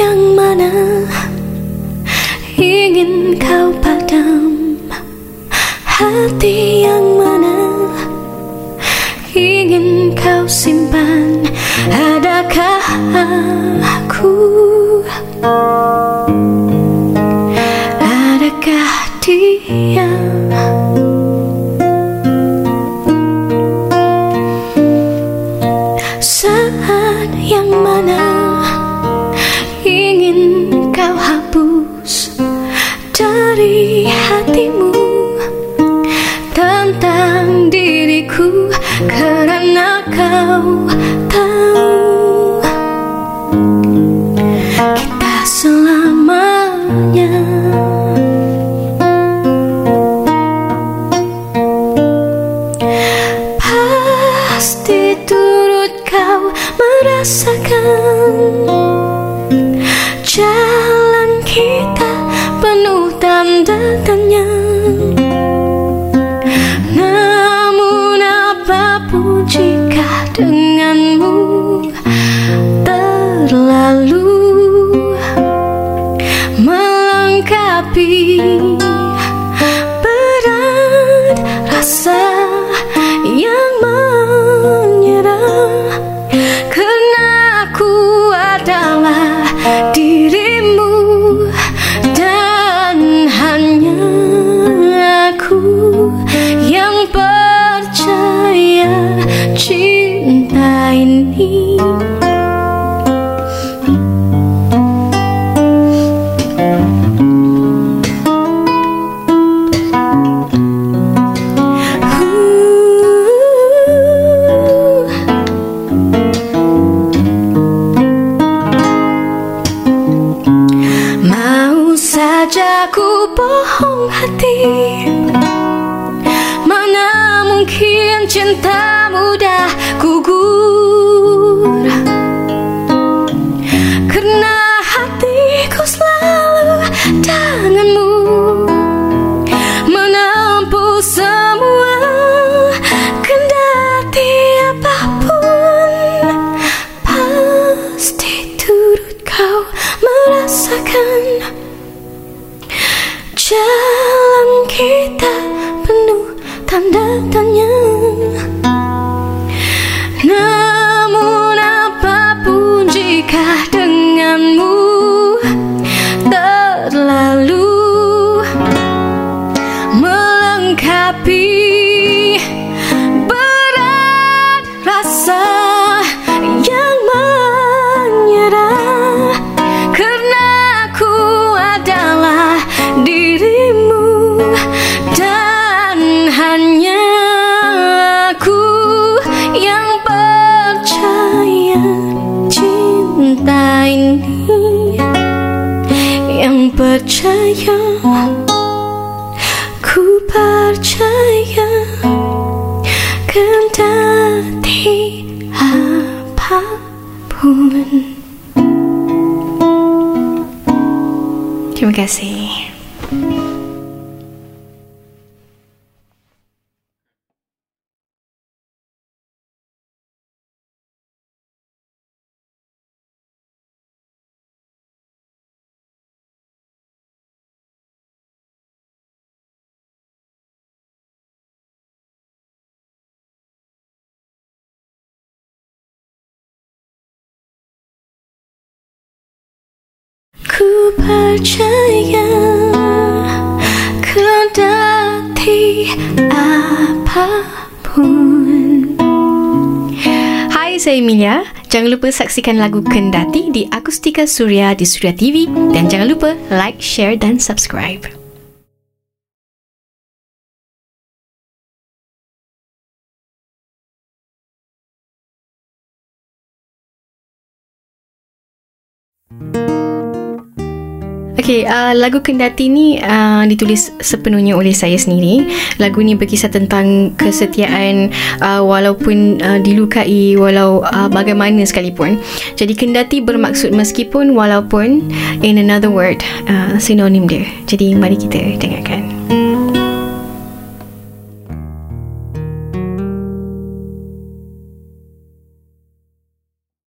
yang mana ingin kau padam? Hati yang mana ingin kau simpan? Adakah aku? Adakah dia? Saat yang mana kau hapus dari hatimu. Tentang diriku karena kau tahu. Kita selamanya. Pasti turut kau merasakan denganmu terlalu melengkapi berat rasa mungkin cinta mudah gugur. Karena hatiku selalu denganmu terlalu yang percaya ku percaya kendati apa pun Terima kasih. Percaya saya Emilia. Jangan lupa saksikan lagu Kendati di Akustika Surya di Surya TV dan jangan lupa like, share dan subscribe. Okay, uh, lagu Kendati ni uh, ditulis sepenuhnya oleh saya sendiri. Lagu ni berkisah tentang kesetiaan uh, walaupun uh, dilukai, walau uh, bagaimana sekalipun. Jadi Kendati bermaksud meskipun, walaupun, in another word, uh, sinonim dia. Jadi mari kita dengarkan.